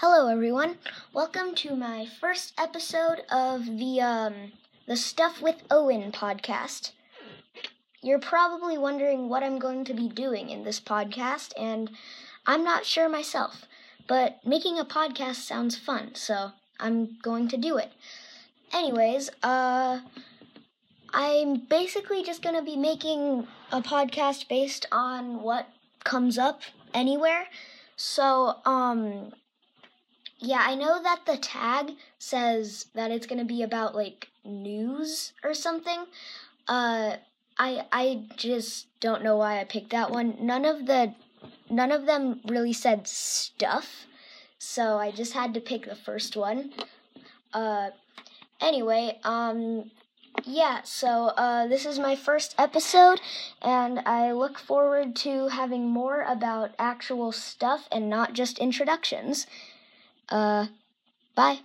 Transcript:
Hello, everyone. Welcome to my first episode of the um, the Stuff with Owen podcast. You're probably wondering what I'm going to be doing in this podcast, and I'm not sure myself. But making a podcast sounds fun, so I'm going to do it. Anyways, uh, I'm basically just gonna be making a podcast based on what comes up anywhere. So, um, yeah, I know that the tag says that it's going to be about like news or something. Uh I I just don't know why I picked that one. None of the none of them really said stuff. So I just had to pick the first one. Uh anyway, um yeah, so uh, this is my first episode, and I look forward to having more about actual stuff and not just introductions. Uh, bye.